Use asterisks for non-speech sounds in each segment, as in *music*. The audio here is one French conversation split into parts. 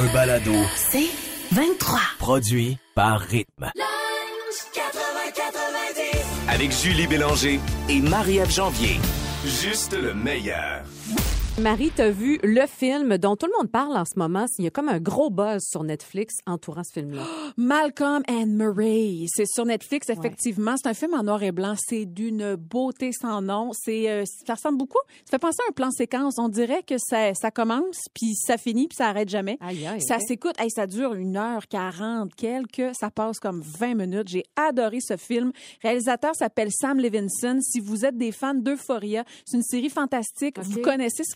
Un balado C'est 23. produit par Rythme. Avec Julie Bélanger et Marie-Ève Janvier. Juste le meilleur. Marie, t'as vu le film dont tout le monde parle en ce moment? Il y a comme un gros buzz sur Netflix entourant ce film-là. *gasps* Malcolm and Marie, c'est sur Netflix effectivement. C'est un film en noir et blanc. C'est d'une beauté sans nom. C'est, euh, ça ressemble beaucoup. Ça fait penser à un plan séquence. On dirait que ça, ça commence puis ça finit puis ça arrête jamais. Aïe, aïe, ça s'écoute. Hey, ça dure une heure quarante quelques. Ça passe comme 20 minutes. J'ai adoré ce film. Le réalisateur s'appelle Sam Levinson. Si vous êtes des fans d'Euphoria, c'est une série fantastique. Vous connaissez ce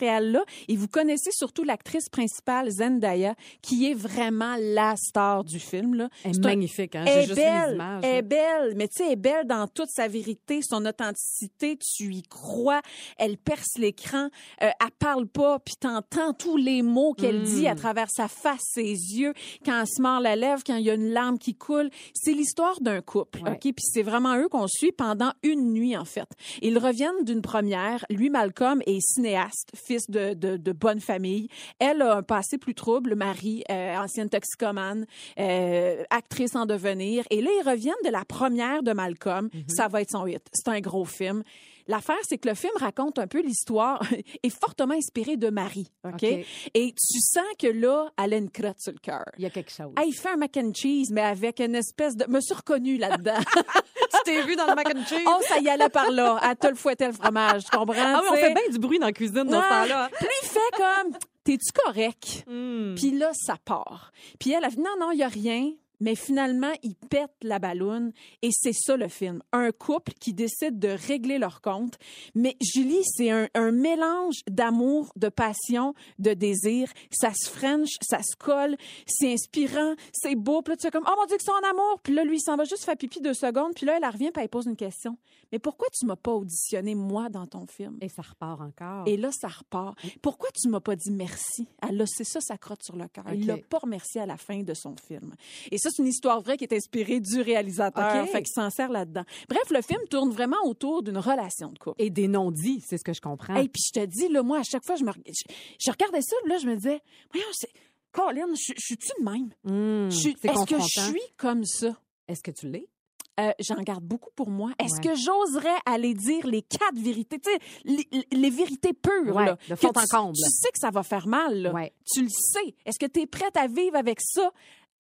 et vous connaissez surtout l'actrice principale Zendaya, qui est vraiment la star du film. Là. Elle est magnifique, hein? elle J'ai est juste vu les belle, images. elle est là. belle, mais tu sais, elle est belle dans toute sa vérité, son authenticité, tu y crois, elle perce l'écran, euh, elle parle pas, puis t'entends tous les mots qu'elle Mm. dit à travers sa face, ses yeux, quand elle se mord la lèvre, quand il y a une larme qui coule. C'est l'histoire d'un couple, Ouais. OK? Puis c'est vraiment eux qu'on suit pendant une nuit, en fait. Ils reviennent d'une première. Lui, Malcolm, est cinéaste, fils de, de, de bonne famille. Elle a un passé plus trouble, le mari, euh, ancienne toxicomane, euh, actrice en devenir. Et là, ils reviennent de la première de Malcolm. Ça va être son hit. C'est un gros film. L'affaire, c'est que le film raconte un peu l'histoire, *laughs* est fortement inspiré de Marie, OK? Et tu sens que là, elle a une crotte sur le cœur. Il y a quelque chose. Il fait un mac and cheese, mais avec une espèce de... me suis reconnue là-dedans. *laughs* *laughs* t'es vu dans le mac and cheese? oh, ça y allait par là. À te le fouettait le fromage, tu comprends? ah oui, on fait bien du bruit dans la cuisine dans ce temps-là. Puis il fait comme, t'es-tu correct? Hmm. Puis là, ça part. Puis elle a dit, non, non, il n'y a rien. Mais finalement, ils pètent la balloune et c'est ça le film. Un couple qui décide de régler leur compte. Mais Julie, c'est un, un mélange d'amour, de passion, de désir. Ça se french, ça se colle, c'est inspirant, c'est beau. Puis là, tu fais comme, oh mon Dieu, que c'est en amour. Puis là, lui, il s'en va juste faire pipi deux secondes. Puis là, elle revient puis elle pose une question. Mais pourquoi tu m'as pas auditionné, moi, dans ton film? Et ça repart encore. Et là, ça repart. Pourquoi tu m'as pas dit merci? Elle a, c'est ça, sa crotte sur le cœur. Il OK. l'a pas remercié à la fin de son film. Et ça, c'est une histoire vraie qui est inspirée du réalisateur. OK. Fait qu'il s'en sert là-dedans. Bref, le film tourne vraiment autour d'une relation de couple. Et des non-dits, c'est ce que je comprends. Et puis, je te dis, là, moi, à chaque fois, je me, je, je regardais ça, là, je me disais, voyons, Colin, je, je suis-tu de même? Hmm, est-ce que je suis comme ça? Est-ce que tu l'es? Euh, j'en garde beaucoup pour moi. Est-ce Ouais. que j'oserais aller dire les quatre vérités, tu sais, les, les vérités pures, Ouais, là, de fond que en tu- comble. Tu sais que ça va faire mal, là. Ouais. Tu le sais. Est-ce que tu es prête à vivre avec ça?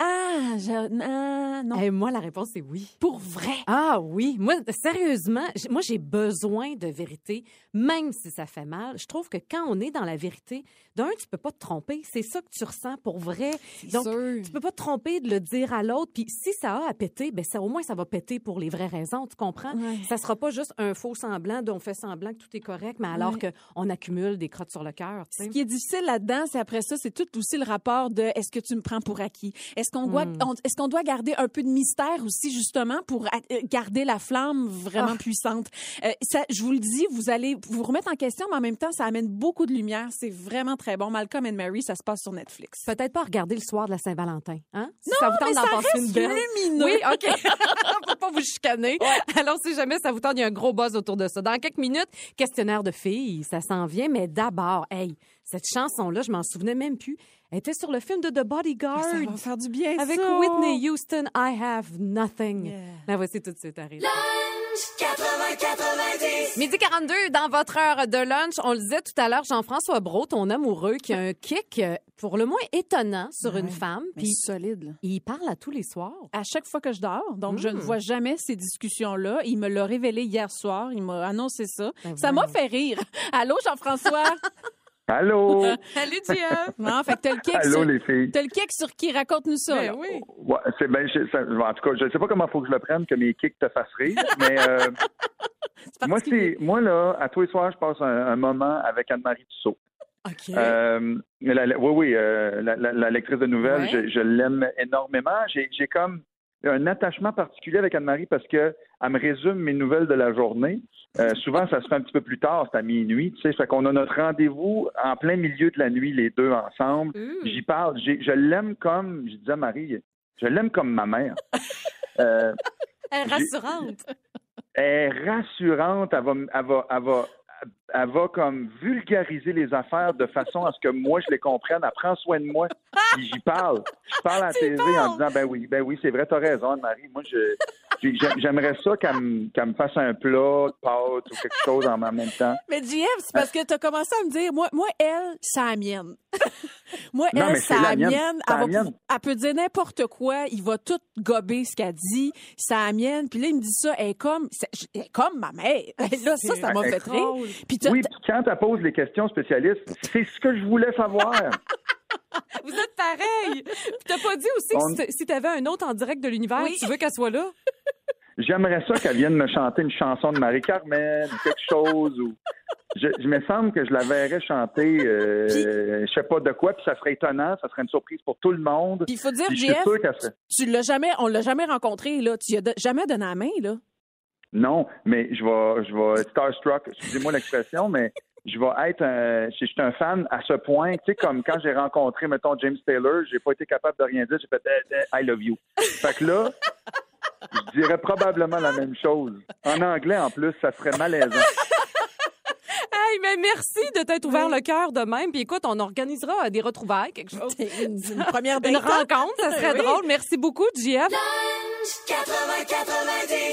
Ah, je, ah, non. Eh, moi, la réponse, c'est oui. Pour vrai? Ah oui, moi sérieusement, moi j'ai besoin de vérité, même si ça fait mal. Je trouve que quand on est dans la vérité, d'un tu peux pas te tromper, c'est ça que tu ressens pour vrai. Donc sûr. tu peux pas te tromper de le dire à l'autre, puis si ça a à péter, ben ça au moins ça va péter pour les vraies raisons, tu comprends? Ouais. Ça sera pas juste un faux semblant dont on fait semblant que tout est correct, mais alors Ouais. que on accumule des crottes sur le cœur, Ce qui est difficile là-dedans, c'est après ça, c'est tout aussi le rapport de est-ce que tu me prends pour acquis? Est-ce qu'on doit, Hmm. est-ce qu'on doit garder un peu de mystère aussi, justement, pour euh, garder la flamme vraiment Ah. puissante? Euh, ça, je vous le dis, vous allez vous remettre en question, mais en même temps, ça amène beaucoup de lumière. C'est vraiment très bon. Malcolm and Mary, ça se passe sur Netflix. Peut-être pas regarder le soir de la Saint-Valentin, hein? Si Non, ça vous tente mais ça passer reste une belle. lumineux. Oui, OK. *laughs* Faut pas vous chicaner. Alors, si jamais ça vous tente, il y a un gros buzz autour de ça. Dans quelques minutes, questionnaire de filles, ça s'en vient. Mais d'abord, hey, cette chanson-là, je m'en souvenais même plus. Elle était sur le film de The Bodyguard. Ça va faire du bien, Avec ça. Whitney Houston, I Have Nothing. Yeah. La voici tout de suite, arrive. Midi 42, dans votre heure de lunch, on le disait tout à l'heure, Jean-François Brault, ton amoureux, qui a un kick euh, pour le moins étonnant sur une femme. Puis solide, là. il parle à tous les soirs. à chaque fois que je dors. Donc, je ne Mm. vois jamais ces discussions-là. Il me l'a révélé hier soir. Il m'a annoncé ça. Ben ça m'a fait rire. *laughs* Allô, Jean-François? *laughs* Allô? *laughs* Salut, Jeff! non, fait que t'as le kick Allô, sur... les filles. T'as le kick sur qui? Raconte-nous ça. Ben oui. Ouais, c'est ben, je- ça- en tout cas, je ne sais pas comment il faut que je le prenne, que mes kicks te fassent rire, mais euh, *laughs* moi, c'est moi là, à tous les soirs, je passe un, un moment avec Anne-Marie Tussaud. OK. Euh, la- la- oui, oui, euh, la, la- la lectrice de nouvelles, Ouais. je, je l'aime énormément. J'ai j'ai comme un attachement particulier avec Anne-Marie parce que elle me résume mes nouvelles de la journée. Euh, souvent, ça se fait un petit peu plus tard, c'est à minuit, tu sais. Fait qu'on a notre rendez-vous en plein milieu de la nuit, les deux ensemble. Mmh. J'y parle. J'ai- Je l'aime comme, je disais à Marie, je l'aime comme ma mère. *laughs* Euh, Elle est rassurante. elle est rassurante, elle va, m- elle va, elle va, elle va comme vulgariser les affaires de façon à ce que moi je les comprenne. Elle prend soin de moi, puis j'y parle. Je parle à la TV en disant ben oui, ben oui, c'est vrai, t'as raison, Anne-Marie. Moi, je, j'aimerais ça qu'elle me, fasse un plat de pâtes ou quelque chose en même temps. Mais JF, c'est parce que tu as commencé à me dire, moi, moi elle, c'est la mienne. *laughs* moi, Non, elle, c'est la la mienne. Elle, la va mienne. elle peut dire n'importe quoi, il va tout gober ce qu'elle dit, c'est la mienne. Puis là, il me dit ça, elle est comme, elle est comme ma mère. *laughs* là, ça, ça m'a fait rire. Puis Oui, puis quand elle pose les questions spécialistes, c'est ce que je voulais savoir. *laughs* *laughs* Vous êtes pareil. Puis t'as pas dit aussi On- que si- t'avais un autre en direct de l'univers, Oui. tu veux qu'elle soit là? J'aimerais ça qu'elle vienne me chanter une chanson de Marie-Carmen ou quelque chose. Ou... Je, je me semble que je la verrais chanter, euh, je sais pas de quoi, puis ça serait étonnant, ça serait une surprise pour tout le monde. Il faut dire, JF, serait- tu l'as jamais, on l'a jamais rencontré, là. Tu lui as de- jamais donné la main, là. Non, mais je vais, je vais starstruck, excusez-moi l'expression, mais je vais être un, je suis un fan à ce point, tu sais, comme quand j'ai rencontré, mettons, James Taylor, j'ai pas été capable de rien dire, j'ai fait eh, eh, I love you. Fait que là, je dirais probablement la même chose. En anglais, en plus, ça serait malaisant. Hey, mais merci de t'être ouvert le cœur de même. Puis écoute, on organisera des retrouvailles, quelque chose. Une, une première *laughs* Une rencontre, ça serait Oui. drôle. Merci beaucoup, JF.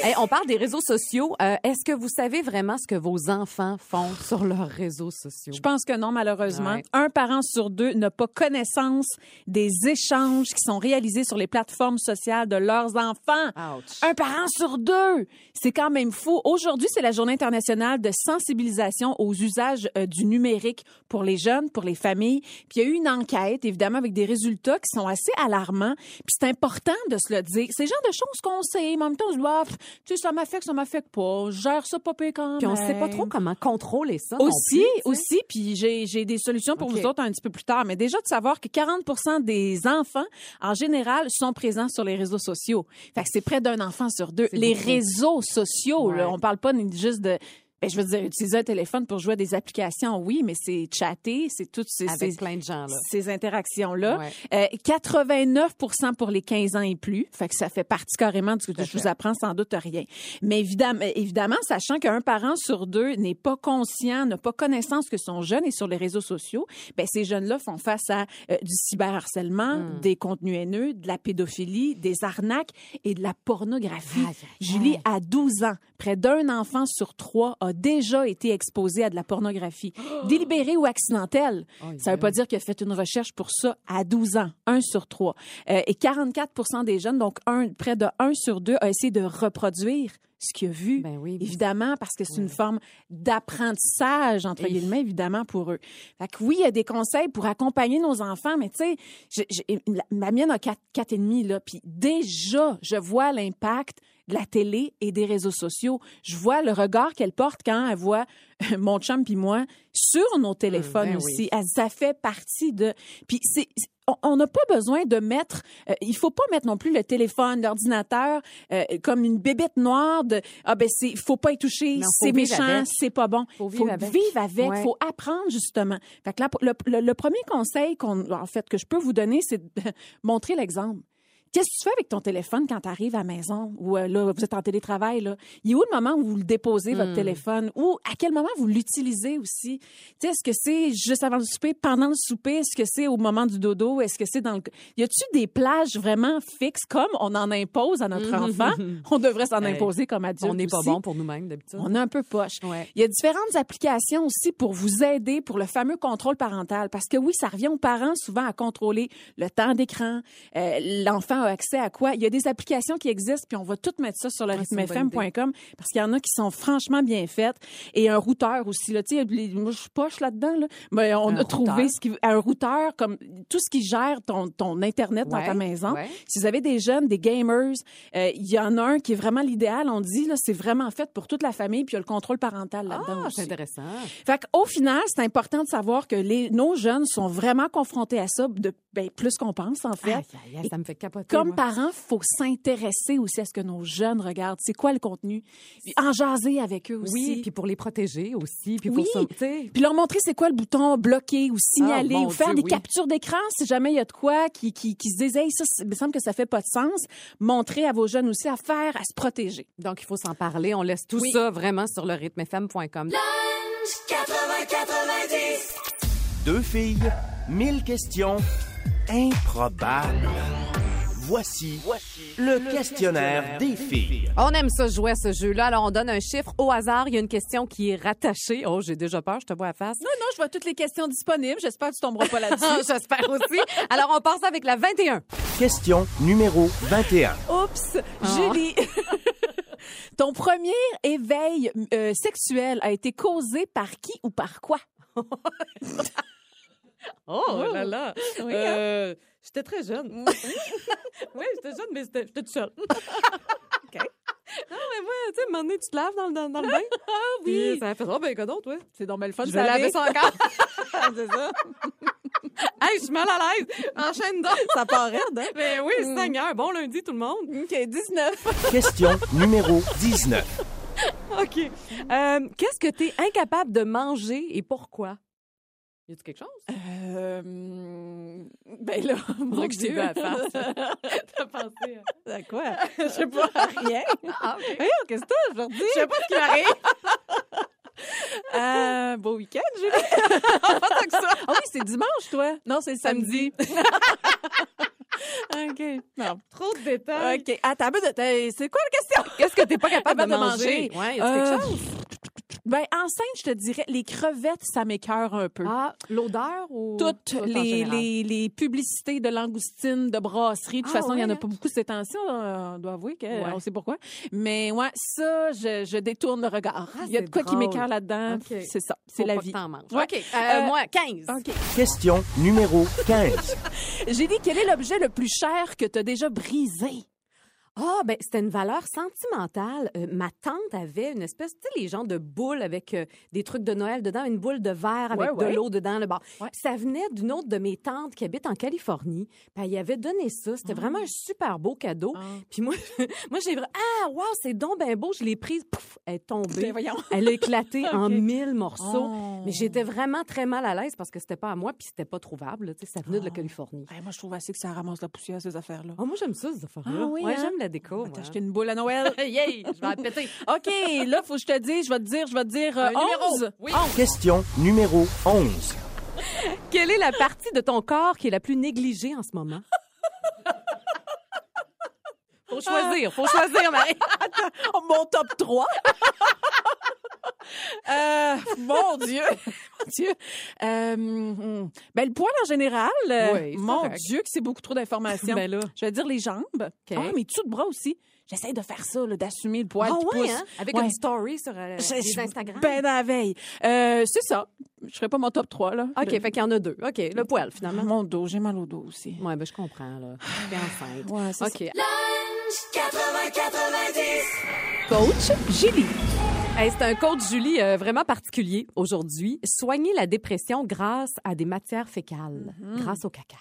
Hey, on parle des réseaux sociaux. Euh, Est-ce que vous savez vraiment ce que vos enfants font sur leurs réseaux sociaux? Je pense que non, malheureusement. Ouais. Un parent sur deux n'a pas connaissance des échanges qui sont réalisés sur les plateformes sociales de leurs enfants. Ouch. Un parent sur deux. C'est quand même fou. Aujourd'hui, c'est la journée internationale de sensibilisation aux usages euh, du numérique pour les jeunes, pour les familles. Puis il y a eu une enquête, évidemment, avec des résultats qui sont assez alarmants. Puis c'est important de se le dire. C'est le genre de choses qu'on sait. Mais en même temps, on se dit, Ah, pff, tu sais, ça m'affecte, ça m'affecte pas. Je gère ça pas pire quand Puis on même. sait pas trop comment contrôler ça. non Aussi, plus, aussi, puis j'ai j'ai des solutions pour vous autres un petit peu plus tard. Mais déjà de savoir que 40 des enfants, en général, sont présents sur les réseaux sociaux. Fait que c'est près d'un enfant sur deux. Les beaucoup. réseaux sociaux, là, Ouais. on parle pas juste de ben, je veux dire, utiliser un téléphone pour jouer à des applications, oui, mais c'est chatter, c'est toutes ces, Avec ces- plein de gens, là. ces interactions-là. Ouais. Euh, 89% pour les 15 ans et plus. Fait que ça fait partie carrément de ce que je vous apprends sans doute rien. Mais évidemment, évidemment sachant qu'un parent sur deux n'est pas conscient, n'a pas connaissance que son jeune est sur les réseaux sociaux, ben ces jeunes-là font face à euh, du cyberharcèlement, Hmm. des contenus haineux, de la pédophilie, des arnaques et de la pornographie. Aïe, Julie, à 12 ans, près d'un enfant sur trois a déjà été exposé à de la pornographie, *gasps* délibérée ou accidentelle. Aïe, Ça veut pas dire qu'il a fait une recherche pour ça à 12 ans, un sur trois. Euh, et 44% des jeunes, donc un, près de 1 sur 2, a essayé de reproduire ce qu'il a vu. Ben oui. Évidemment, parce que c'est une forme d'apprentissage, entre Et- guillemets, évidemment, pour eux. Fait que oui, il y a des conseils pour accompagner nos enfants, mais tu sais, ma mienne a quatre, quatre et demi, là, puis déjà, je vois l'impact de la télé et des réseaux sociaux. Je vois le regard qu'elle porte quand elle voit *laughs* mon chum puis moi sur nos téléphones ben aussi. oui. Ça fait partie de... Puis c'est... on- n'a pas besoin de mettre, euh, il faut pas mettre non plus le téléphone, l'ordinateur euh, comme une bébête noire de ah ben c'est, faut pas y toucher, faut c'est méchant, c'est pas bon. Faut vivre avec. vivre avec, Ouais. faut apprendre justement. Fait que là, le, le- le premier conseil qu'on, en fait, que je peux vous donner, c'est de *laughs* montrer l'exemple. Qu'est-ce que tu fais avec ton téléphone quand tu arrives à la maison ou euh, là, vous êtes en télétravail? Là? Il est où le moment où vous le déposez, Hmm. votre téléphone? Ou à quel moment vous l'utilisez aussi? Tu sais, est-ce que c'est juste avant le souper, pendant le souper? Est-ce que c'est au moment du dodo? Est-ce que c'est dans le... Y a-tu des plages vraiment fixes comme on en impose à notre enfant? *laughs* On devrait s'en Hey, imposer comme adulte On n'est pas bon pour nous-mêmes, d'habitude. On est un peu poche. Ouais. Il y a différentes applications aussi pour vous aider pour le fameux contrôle parental. Parce que oui, ça revient aux parents souvent à contrôler le temps d'écran. Euh, L'enfant enfant a accès à quoi? Il y a des applications qui existent, puis on va tout mettre ça sur le Ah, rythmefm.com parce qu'il y en a qui sont franchement bien faites. Et un routeur aussi. Là, les- moi, je suis poche là-dedans. Là. Mais on Un a trouvé routeur? ce qui, un routeur comme tout ce qui gère ton, ton Internet dans ta maison. ouais. Si vous avez des jeunes, des gamers, euh, il y en a un qui est vraiment l'idéal. On dit, là, c'est vraiment fait pour toute la famille, puis il y a le contrôle parental là-dedans Ah, c'est intéressant. Fait qu'au final, c'est important de savoir que les, nos jeunes sont vraiment confrontés à ça, de, ben, plus qu'on pense, en fait. Ça me fait capoter. Comme parents, faut s'intéresser aussi à ce que nos jeunes regardent. C'est quoi le contenu? Puis En jaser avec eux aussi. Oui, puis pour les protéger aussi. Puis Oui. pour sais. Puis leur montrer c'est quoi le bouton bloquer ou signaler Ah, ou faire Dieu, des oui. captures d'écran si jamais il y a de quoi qui, qui, qui se disent, hey, ça, il me semble que ça fait pas de sens. Montrer à vos jeunes aussi à faire, à se protéger. Donc, il faut s'en parler. On laisse tout Oui. ça vraiment sur le rythmefm.com. Deux filles, mille questions improbables. Voici, le, questionnaire, des filles. On aime ça jouer à ce jeu-là. Alors, on donne un chiffre au hasard. Il y a une question qui est rattachée. Oh, j'ai déjà peur. Je te vois à face. Non, non, je vois toutes les questions disponibles. J'espère que tu tomberas pas là-dessus. Ah, *laughs* J'espère aussi. Alors, on passe avec la 21. Question numéro 21. Oups, Julie. *laughs* Ton premier éveil euh, sexuel a été causé par qui ou par quoi? *laughs* *laughs* Oh, là là. Oui, Euh, J'étais très jeune. *laughs* oui, j'étais jeune, mais j'étais toute seule. *laughs* OK. Non, mais moi, tu sais, à un moment donné, tu te laves dans, le- dans, dans le bain. Ah oui. Ça fait oh, ben, coudonc, toi. C'est donc bien le fun. Je vais laver. ça encore. c'est ça. hey, je suis mal à l'aise. Enchaîne donc. Ça part raide, hein? Ben oui, Seigneur. Bon lundi, tout le monde. OK, 19. Question numéro 19. OK. Euh, Qu'est-ce que tu es incapable de manger et pourquoi? Y a-tu quelque chose? Euh, ben là, *laughs* mon que Dieu. vu à. *laughs* T'as pensé À quoi? *laughs* Je sais pas. Rien. Ah, OK. Voyons, qu'est-ce que t'as aujourd'hui? Je sais pas ce qui m'arrive. Euh, beau week-end, Julie. pas tant que ça. Ah oui, c'est dimanche, toi. Non, c'est samedi. OK. Bon. Trop de détails. OK. Attends, mais c'est quoi la question? Qu'est-ce que t'es pas capable de manger? manger? Ouais, y a quelque Euh, chose? Ben, enceinte, je te dirais, les crevettes, ça m'écœure un peu. Ah, l'odeur ou Toutes les, général? les, les publicités de langoustines, de brasserie. De toute Ah, façon, il y en a pas beaucoup ces temps-ci, on doit avouer qu'on Ouais. sait pourquoi. Mais ouais, ça, je, je détourne le regard. Ah, il y a de quoi qui m'écœure là-dedans. C'est ça, c'est la pas vie. Ouais. OK. Euh, Euh, moi, 15. OK. Question numéro 15. *laughs* J'ai dit, quel est l'objet le plus cher que tu as déjà brisé? Ah, ben, c'était une valeur sentimentale. Euh, ma tante avait une espèce, tu sais, les gens de boules avec euh, des trucs de Noël dedans, une boule de verre avec Ouais, ouais. de l'eau dedans. Le bord. Ouais. Ça venait d'une autre de mes tantes qui habite en Californie. Puis elle y avait donné ça. C'était vraiment un super beau cadeau. Ah. Puis moi, *laughs* moi j'ai vraiment, ah, wow, c'est donc bien beau. Je l'ai prise, pouf, elle est tombée. Ben. Elle a éclaté *laughs* en mille morceaux. Oh. Mais j'étais vraiment très mal à l'aise parce que c'était pas à moi puis c'était pas trouvable. là. Tu sais, ça venait de la Ah. Californie. Ouais, moi, je trouve assez que ça ramasse la poussière, ces affaires-là. Oh, moi, j'aime ça, ces affaires-là. Ah oui, hein? j'aime la déco. On va moi. t'acheter une boule à Noël. *laughs* Yay! Je vais la péter. OK, là, faut que je te dise, je vais te dire, je vais te dire euh, Un numéro. 11. Oui. Question numéro 11. Quelle est la partie de ton corps qui est la plus négligée en ce moment? Faut choisir, faut choisir, Marie. *laughs* Mon top 3. *laughs* *laughs* Euh, mon Dieu, *laughs* mon Dieu. Euh, ben, le poil en général, euh, Oui, mon correct. Dieu, que c'est beaucoup trop d'informations. Ben là. Je vais dire les jambes. Ah, mes dessous de bras aussi. J'essaie de faire ça, d'assumer le poil Ah qui ouais, pousse. hein? Avec Ouais. une story sur euh, Je- les je- Instagram. Ben la veille. Euh, c'est ça. Je ferai pas mon top 3, là. OK, Le- fait qu'il y en a deux. OK, le poil, finalement. Mon dos, j'ai mal au dos aussi. Ouais, ben je comprends, là. T'es enceinte. Ouais, c'est OK. Coach Julie. Hey, c'est un coach Julie euh, vraiment particulier aujourd'hui. Soigner la dépression grâce à des matières fécales, Mm-hmm. grâce au caca.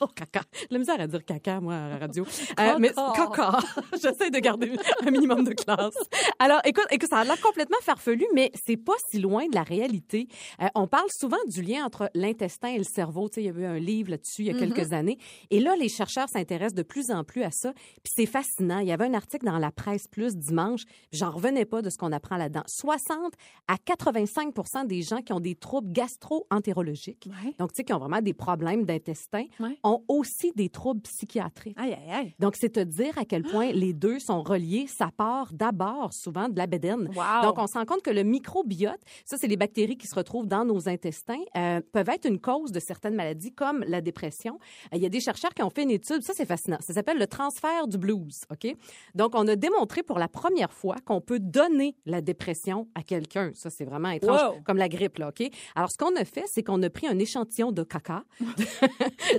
Au *laughs* caca. La misère à dire caca, moi, à la radio. Euh, mais caca. *laughs* J'essaie de garder un minimum de classe. Alors, écoute, écoute, ça a l'air complètement farfelu, mais c'est pas si loin de la réalité. Euh, on parle souvent du lien entre l'intestin et le cerveau. Tu sais, il y avait un livre là-dessus il y a quelques années. Et là, les chercheurs s'intéressent de plus en plus à ça. Puis c'est fascinant. Il y avait un article dans la presse plus dimanche. J'en revenais pas de ce qu'on apprend là-dedans. 60 à 85 des gens qui ont des troubles gastro-entérologiques, Ouais. donc tu sais, qui ont vraiment des problèmes d'intestin, intestin Ouais. ont aussi des troubles psychiatriques. Aïe, aïe, aïe. Donc, c'est te dire à quel point les deux sont reliés. Ça part d'abord souvent de la bédaine. Wow. Donc, on se rend compte que le microbiote, ça, c'est les bactéries qui se retrouvent dans nos intestins, euh, peuvent être une cause de certaines maladies comme la dépression. Euh, Il y a des chercheurs qui ont fait une étude, ça, c'est fascinant. Ça s'appelle le transfert du blues, OK? Donc, on a démontré pour la première fois qu'on peut donner la dépression à quelqu'un. Ça, c'est vraiment étrange, Wow. comme la grippe, là, OK? Alors, ce qu'on a fait, c'est qu'on a pris un échantillon de caca *laughs*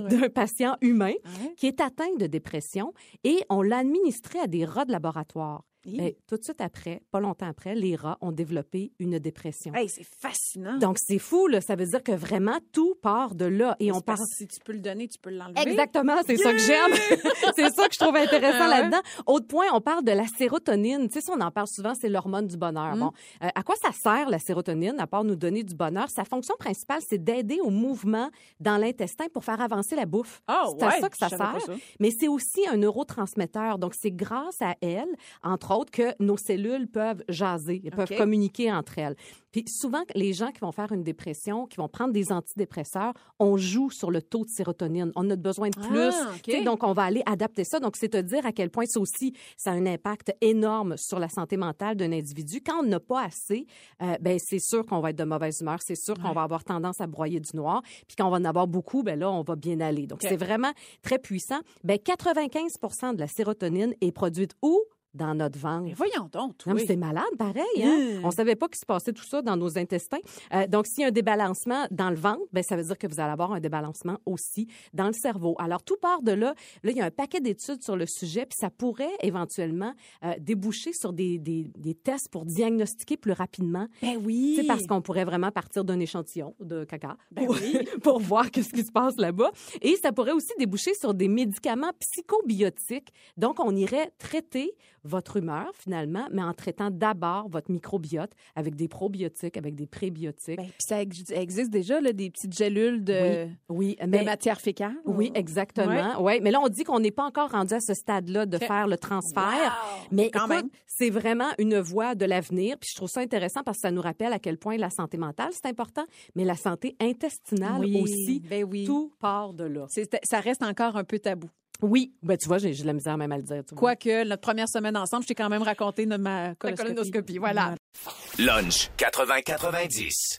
d'un patient humain Ouais. qui est atteint de dépression et on l'a administré à des rats de laboratoire. Hi. Ben, tout de suite après, pas longtemps après, les rats ont développé une dépression. Hey, c'est fascinant. Donc, c'est fou, là. Ça veut dire que vraiment, tout part de là. Et on que Si tu peux le donner, tu peux l'enlever. Exactement, c'est ça que j'aime. *laughs* c'est ça que je trouve intéressant Ah là-dedans. Autre point, on parle de la sérotonine. Tu sais, on en parle souvent, c'est l'hormone du Mm. bonheur. Bon, euh, à quoi ça sert la sérotonine, à part nous donner du bonheur? Sa fonction principale, c'est d'aider au mouvement dans l'intestin pour faire avancer la bouffe. Oh, c'est à ça que ça sert. ça. Mais c'est aussi un neurotransmetteur. Donc, c'est grâce à elle, entre autres, que nos cellules peuvent jaser, elles peuvent communiquer entre elles. Puis souvent, les gens qui vont faire une dépression, qui vont prendre des antidépresseurs, on joue sur le taux de sérotonine. On a besoin de plus. Ah. Tu sais, Donc, on va aller adapter ça. Donc, c'est te dire à quel point ça aussi, ça a un impact énorme sur la santé mentale d'un individu. Quand on n'a pas assez, euh, ben c'est sûr qu'on va être de mauvaise humeur. C'est sûr qu'on va avoir tendance à broyer du noir. Puis quand on va en avoir beaucoup, ben là, on va bien aller. Donc, c'est vraiment très puissant. Ben 95 de la sérotonine est produite où? Dans notre ventre. Mais voyons donc, Non, mais oui. c'est malade, pareil. Hein? Mm. On savait pas qu'il se passait tout ça dans nos intestins. Euh, donc, s'il y a un débalancement dans le ventre, ben, ça veut dire que vous allez avoir un débalancement aussi dans le cerveau. Alors, tout part de là. Là, il y a un paquet d'études sur le sujet, puis ça pourrait éventuellement euh, déboucher sur des, des, des tests pour diagnostiquer plus rapidement. Ben oui. C'est parce qu'on pourrait vraiment partir d'un échantillon de caca Ben pour, oui. *laughs* pour voir qu'est-ce qui se passe là-bas. Et ça pourrait aussi déboucher sur des médicaments psychobiotiques. Donc, on irait traiter votre humeur finalement, mais en traitant d'abord votre microbiote avec des probiotiques, avec des prébiotiques. Ben, puis ça ex- existe déjà, là, des petites gélules de, oui, mais matière fécale. oui, exactement. Ouais. mais là on dit qu'on n'est pas encore rendu à ce stade-là de faire le transfert. Wow! Mais Quand écoute, c'est vraiment une voie de l'avenir. Puis je trouve ça intéressant parce que ça nous rappelle à quel point la santé mentale c'est important, mais la santé intestinale Oui, aussi. ben oui. Tout part de là. Ça reste encore un peu tabou. Oui, ben tu vois, j'ai de la misère même à le dire. tu vois. Quoique, notre première semaine ensemble, je t'ai quand même raconté de ma La coloscopie. colonoscopie, voilà. Lunch 80-90.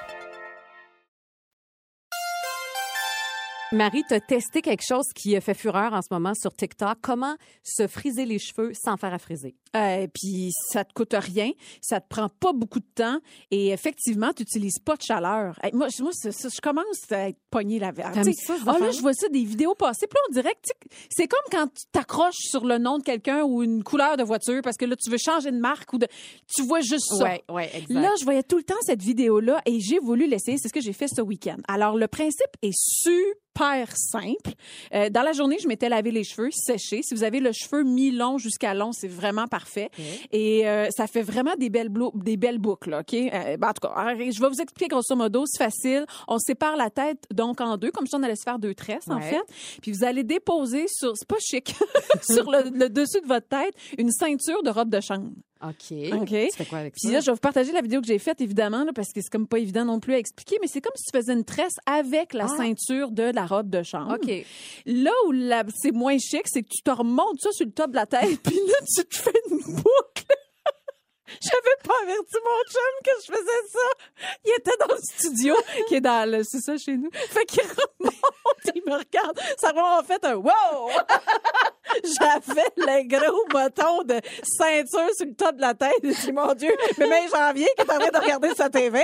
Marie, tu as testé quelque chose qui a fait fureur en ce moment sur TikTok. Comment se friser les cheveux sans faire à friser? Euh, puis ça te coûte rien, ça te prend pas beaucoup de temps et effectivement, tu n'utilises pas de chaleur. Hey, moi, je- moi ça, je commence à être pognée la verre. Ces Ah là, je vois ça des vidéos passer, puis là, on dirait que c'est comme quand tu t'accroches sur le nom de quelqu'un ou une couleur de voiture parce que là, tu veux changer de marque ou de. Tu vois juste ça. ouais, exact. Là, je voyais tout le temps cette vidéo-là et j'ai voulu l'essayer. C'est ce que j'ai fait ce week-end. Alors, le principe est super simple. Euh, dans la journée, je m'étais lavé les cheveux séchés. Si vous avez le cheveu mi-long jusqu'à long, c'est vraiment parfait. Et euh, ça fait vraiment des belles, blo- des belles boucles, OK? Euh, ben, en tout cas, alors, je vais vous expliquer grosso modo. C'est facile. On sépare la tête donc en deux, comme si on allait se faire deux tresses, en fait. Puis vous allez déposer sur, c'est pas chic, *laughs* sur le, le dessus de votre tête, une ceinture de robe de chambre. OK. OK. Tu fais quoi avec Puis ça? là, je vais vous partager la vidéo que j'ai faite, évidemment, là, parce que c'est comme pas évident non plus à expliquer, mais c'est comme si tu faisais une tresse avec la Ah. ceinture de la robe de chambre. OK. Là où la- c'est moins chic, c'est que tu te remontes ça sur le top de la tête, *laughs* puis là, tu te fais une boucle. J'avais pas averti mon chum que je faisais ça. Il était dans le studio, qui est dans le, c'est ça chez nous. Fait qu'il remonte, il me regarde. Ça a vraiment fait un wow! *laughs* j'avais le gros bâton de ceinture sur le top de la tête. J'ai dit, mon Dieu, mais même janvier qui est en train de regarder sa TV.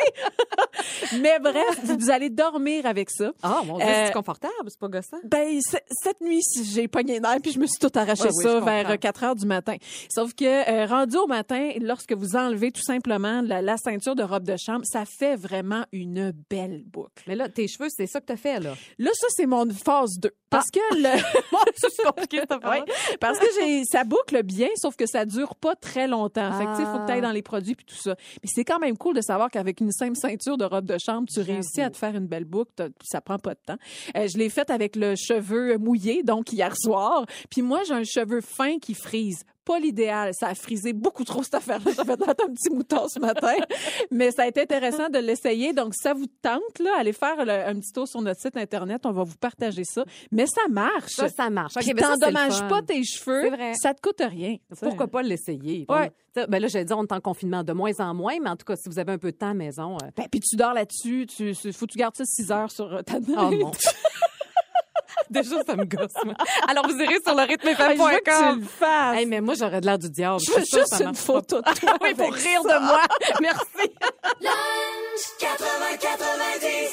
*laughs* mais bref, vous allez dormir avec ça. Ah, mon Dieu, Euh, c'est confortable, c'est pas gossant? Ben, cette nuit, j'ai pogné nerfs, puis je me suis tout arraché Ouais, oui, ça je vers comprends. 4 heures du matin. Sauf que, euh, rendu au matin, lorsque vous enlevez tout simplement la, la ceinture de robe de chambre, ça fait vraiment une belle boucle. Mais là, tes cheveux, c'est ça que t'as fait, là. Là, ça, c'est mon phase 2. Parce que le... *laughs* compliqué. *laughs* Ouais, parce que j'ai ça boucle bien, sauf que ça dure pas très longtemps. Fait que, tu sais, faut que tu ailles Ah. dans les produits puis tout ça. Mais c'est quand même cool de savoir qu'avec une simple ceinture de robe de chambre, tu réussis à te faire une belle boucle. Ça prend pas de temps. Euh, je l'ai faite avec le cheveu mouillé, donc hier soir. Puis moi, j'ai un cheveu fin qui frise. Pas l'idéal. Ça a frisé beaucoup trop cette affaire-là. Ça fait un petit mouton ce matin. Mais ça a été intéressant de l'essayer. Donc, ça vous tente, là, allez faire le- un petit tour sur notre site Internet. On va vous partager ça. Mais ça marche. Ça, ça marche. Puis Ok, ça, c'est le t'endommages fun. pas tes cheveux. Vrai. Ça te coûte rien. Pourquoi pas l'essayer? Ouais. Ben là, j'allais dire, on est en confinement de moins en moins, mais en tout cas, si vous avez un peu de temps à la maison. euh, Ben, puis tu dors là-dessus. Tu, faut que tu gardes ça 6 heures sur ta. Oh *laughs* *laughs* Déjà, ça me gosse. moi. Alors, vous irez sur le Ah, je veux que tu le fasses. Hey, mais moi, j'aurais de l'air du diable. Je veux juste ça une photo de toi *laughs* oui, pour rire ça. de moi. *laughs* Merci.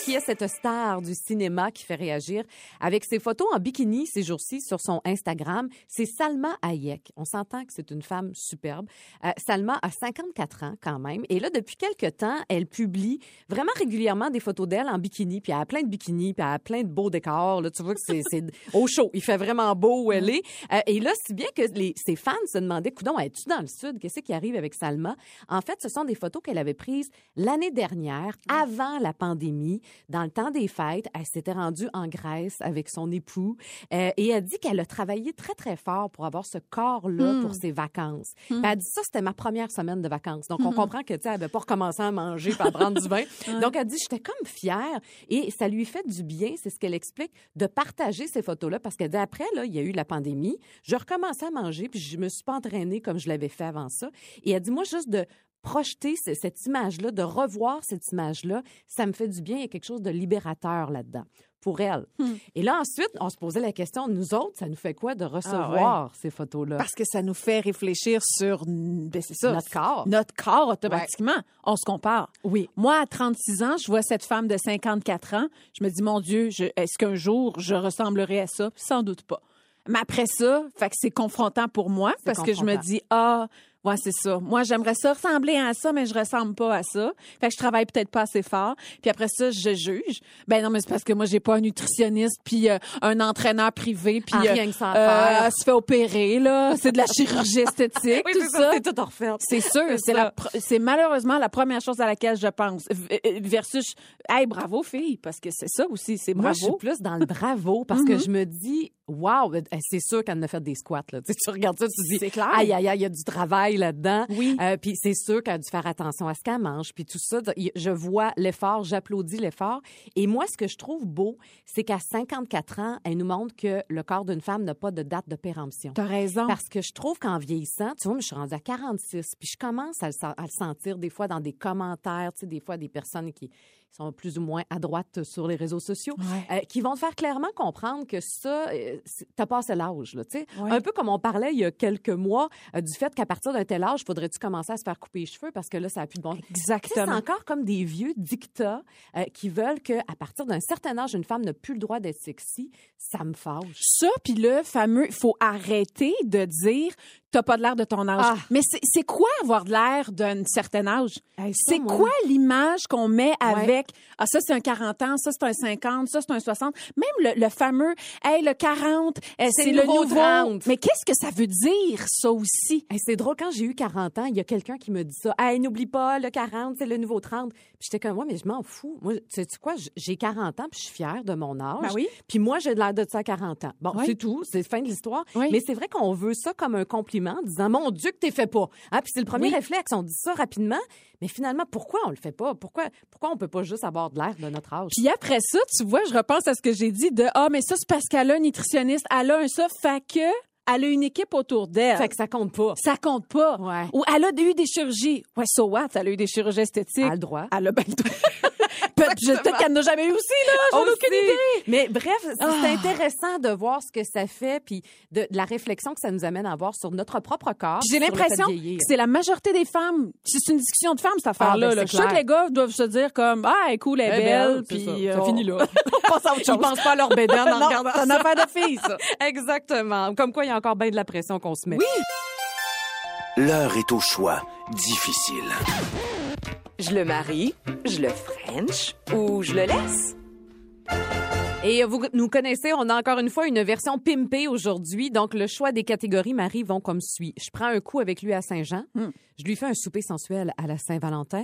Qui est cette star du cinéma qui fait réagir avec ses photos en bikini ces jours-ci sur son Instagram? C'est Salma Hayek. On s'entend que c'est une femme superbe. Euh, Salma a 54 ans quand même. Et là, depuis quelques temps, elle publie vraiment régulièrement des photos d'elle en bikini. Puis elle a plein de bikinis, puis elle a plein de beaux décors. Là, tu vois que c'est au chaud. Il fait vraiment beau où elle est. Euh, et là, si bien que les, ses fans se demandaient, coudon, es-tu dans le sud? Qu'est-ce qui arrive avec Salma? En fait, ce sont des photos qu'elle avait prises l'année dernière, avant la pandémie, dans le temps des fêtes. Elle s'était rendue en Grèce avec son époux euh, et elle dit qu'elle a travaillé très, très fort pour avoir ce corps-là Hmm. pour ses vacances. Hmm. Puis Elle dit ça, c'était ma première semaine de vacances. Donc, on Hmm. comprend que, tu sais, elle n'avait pas recommencé à manger puis à prendre du vin. *laughs* Donc, elle dit, j'étais comme fière et ça lui fait du bien, c'est ce qu'elle explique, de partager ces photos-là parce qu'elle dit, après, là, il y a eu la pandémie, je recommençais à manger puis je me suis pas entraînée comme je l'avais fait avant ça. Et elle dit, moi, juste de projeter ce- cette image-là, de revoir cette image-là, ça me fait du bien. Il y a quelque chose de libérateur là-dedans pour elle. Hmm. Et là, ensuite, on se posait la question, nous autres, ça nous fait quoi de recevoir ces photos-là? Ah Parce que ça nous fait réfléchir sur ben, ça, Notre corps. Notre corps automatiquement. On se compare. Oui. Moi, à 36 ans, je vois cette femme de 54 ans. Je me dis, mon Dieu, est-ce qu'un jour je ressemblerai à ça? Sans doute pas. Mais après ça, fait que c'est confrontant pour moi parce que je me dis, ah, ouais, c'est ça. Moi, j'aimerais ça ressembler à ça, mais je ressemble pas à ça. Fait que je travaille peut-être pas assez fort. Puis après ça, je juge. Ben non, mais c'est parce que moi, j'ai pas un nutritionniste puis euh, un entraîneur privé puis Ah, rien que ça euh, se fait opérer là. C'est de la chirurgie esthétique, *laughs* Oui, tout ça, c'est tout à refaire. C'est sûr, C'est c'est la malheureusement la première chose à laquelle je pense euh, versus hey bravo fille parce que c'est ça aussi, c'est Moi, je suis bravo. plus dans le bravo parce que Mhm. je me dis, wow, c'est sûr qu'elle a fait des squats. Là. *laughs* Tu, sais, tu regardes ça, tu te dis, C'est clair. aïe, aïe, aïe, il y a du travail là-dedans. Oui. Euh, puis c'est sûr qu'elle a dû faire attention à ce qu'elle mange. Puis tout ça, je vois l'effort, j'applaudis l'effort. Et moi, ce que je trouve beau, c'est qu'à 54 ans, elle nous montre que le corps d'une femme n'a pas de date de péremption. T'as raison. Parce que je trouve qu'en vieillissant, tu vois, je suis rendue à 46, puis je commence à le, à le sentir des fois dans des commentaires, tu sais, des fois des personnes qui sont plus ou moins à droite sur les réseaux sociaux, Ouais. euh, qui vont te faire clairement comprendre que ça, euh, t'as passé l'âge, là, tu sais. Ouais. Un peu comme on parlait il y a quelques mois euh, du fait qu'à partir d'un tel âge, faudrait-tu commencer à se faire couper les cheveux parce que là, ça n'a plus de bon. Sais, C'est Exactement. encore comme des vieux dictats euh, qui veulent qu'à partir d'un certain âge, une femme n'a plus le droit d'être sexy. Ça me fâche. Ça puis le fameux faut arrêter de dire t'as pas de l'air de ton âge. Ah. Mais c'est quoi avoir de l'air d'un certain âge? Hey, C'est quoi l'image qu'on met avec ah ça c'est un 40 ans, ça c'est un 50, ça c'est un 60, même le, le fameux hey le 40, euh, c'est le nouveau, 30. Mais qu'est-ce que ça veut dire ça aussi? Hey, c'est drôle, quand j'ai eu 40 ans, il y a quelqu'un qui me dit ça. Hey, n'oublie pas, le 40, c'est le nouveau 30. J'étais comme, moi, mais je m'en fous. Moi, tu sais quoi, j'ai 40 ans, puis je suis fière de mon âge. Ben oui. Puis moi, j'ai de l'air de ça à 40 ans. Bon, Oui. c'est tout, c'est fin de l'histoire. Oui. Mais c'est vrai qu'on veut ça comme un compliment, en disant, mon Dieu, que t'es fait pas. Hein? Puis c'est le premier réflexe, on dit ça rapidement. Mais finalement, pourquoi on le fait pas? Pourquoi, pourquoi on peut pas juste avoir de l'air de notre âge? Puis après ça, tu vois, je repense à ce que j'ai dit de ah mais ça c'est parce qu'elle a un nutritionniste, elle a un ça fait que elle a une équipe autour d'elle. Fait que ça compte pas. Ça compte pas. Ouais. Ou elle a eu des chirurgies. Ouais, so what? Elle a eu des chirurgies esthétiques. Elle a le droit. Elle a bien le droit. Peut- *laughs* Peut-être qu'elle n'a jamais eu aussi, là. J'en ai aucune idée. Mais bref, c'est Ah. intéressant de voir ce que ça fait, puis de, de la réflexion que ça nous amène à avoir sur notre propre corps. J'ai l'impression que c'est la majorité des femmes. C'est une discussion de femmes, cette affaire-là. ben, là. c'est Je sûre que les gars doivent se dire comme, ah, elle est cool, elle est Elle est belle, c'est puis ça. Ça on- finit là. on passe à autre chose. Ils pensent pas à leur bédaine en *laughs* Non, regardant c'est une affaire de filles, ça. *laughs* Exactement. Comme quoi, il y a encore bien de la pression qu'on se met. Oui. L'heure est au choix difficile. Je le marie, je le French ou je le laisse? Et vous nous connaissez, on a encore une fois une version pimpée aujourd'hui. Donc, le choix des catégories, Marie, vont comme suit. Je prends un coup avec lui à Saint-Jean. Je lui fais un souper sensuel à la Saint-Valentin.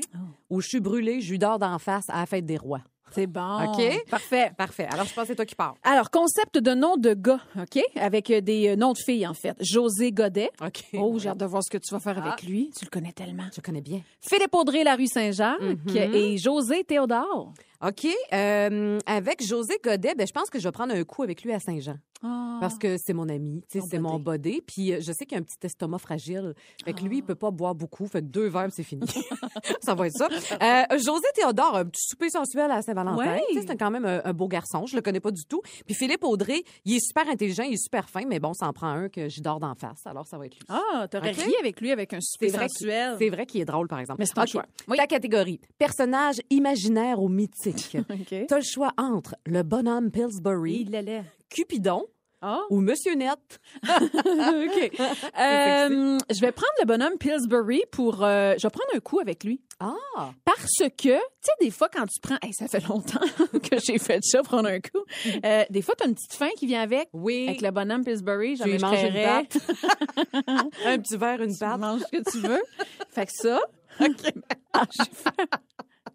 Où je suis brûlée, je lui dors d'en face à la fête des rois. C'est bon. OK? Parfait. Parfait. Alors, je pense que c'est toi qui pars. Alors, concept de nom de gars, OK? Avec des euh, noms de filles, en fait. José Godet. OK. Oh, j'ai hâte de voir ce que tu vas faire avec Ah. lui. Tu le connais tellement. Je connais bien. Philippe Audrey, la rue Saint-Jacques. Mhm. Et José Théodore. OK. Euh, avec José Godet, ben, je pense que je vais prendre un coup avec lui à Saint-Jean. Ah. Parce que c'est mon ami, c'est mon bodé. Puis euh, je sais qu'il a un petit estomac fragile. Fait que lui, il peut pas boire beaucoup. Fait que deux verres, c'est fini. *laughs* *laughs* ça va être ça. Euh, José Théodore, un petit souper sensuel à Saint-Valentin. Ouais. C'est quand même un, un beau garçon. Je le connais pas du tout. Puis Philippe Audrey, il est super intelligent, il est super fin, mais bon, ça en prend un que j'y dors d'en face. Alors, ça va être lui. Ah, t'aurais OK? ri avec lui avec un souper sensuel. c'est vrai qu'il est drôle, par exemple. Mais c'est ton OK. choix. Oui. Ta catégorie. Personnage imaginaire ou mythique? *laughs* OK. T'as le choix entre le bonhomme Pillsbury, Il. Cupidon Ah. ou Monsieur Net. *laughs* *laughs* OK. Euh, je vais prendre le bonhomme Pillsbury pour... euh, je vais prendre un coup avec lui. Ah! Parce que, tu sais, des fois, quand tu prends... Hey, ça fait longtemps que j'ai fait ça, prendre un coup. Euh, des fois, tu as une petite faim qui vient avec. Oui. Avec le bonhomme Pillsbury, Tu jamais lui je manges une créerais. patte. un petit verre, une Tu pâte. manges ce que tu veux. fait que ça... Ah, j'ai fait-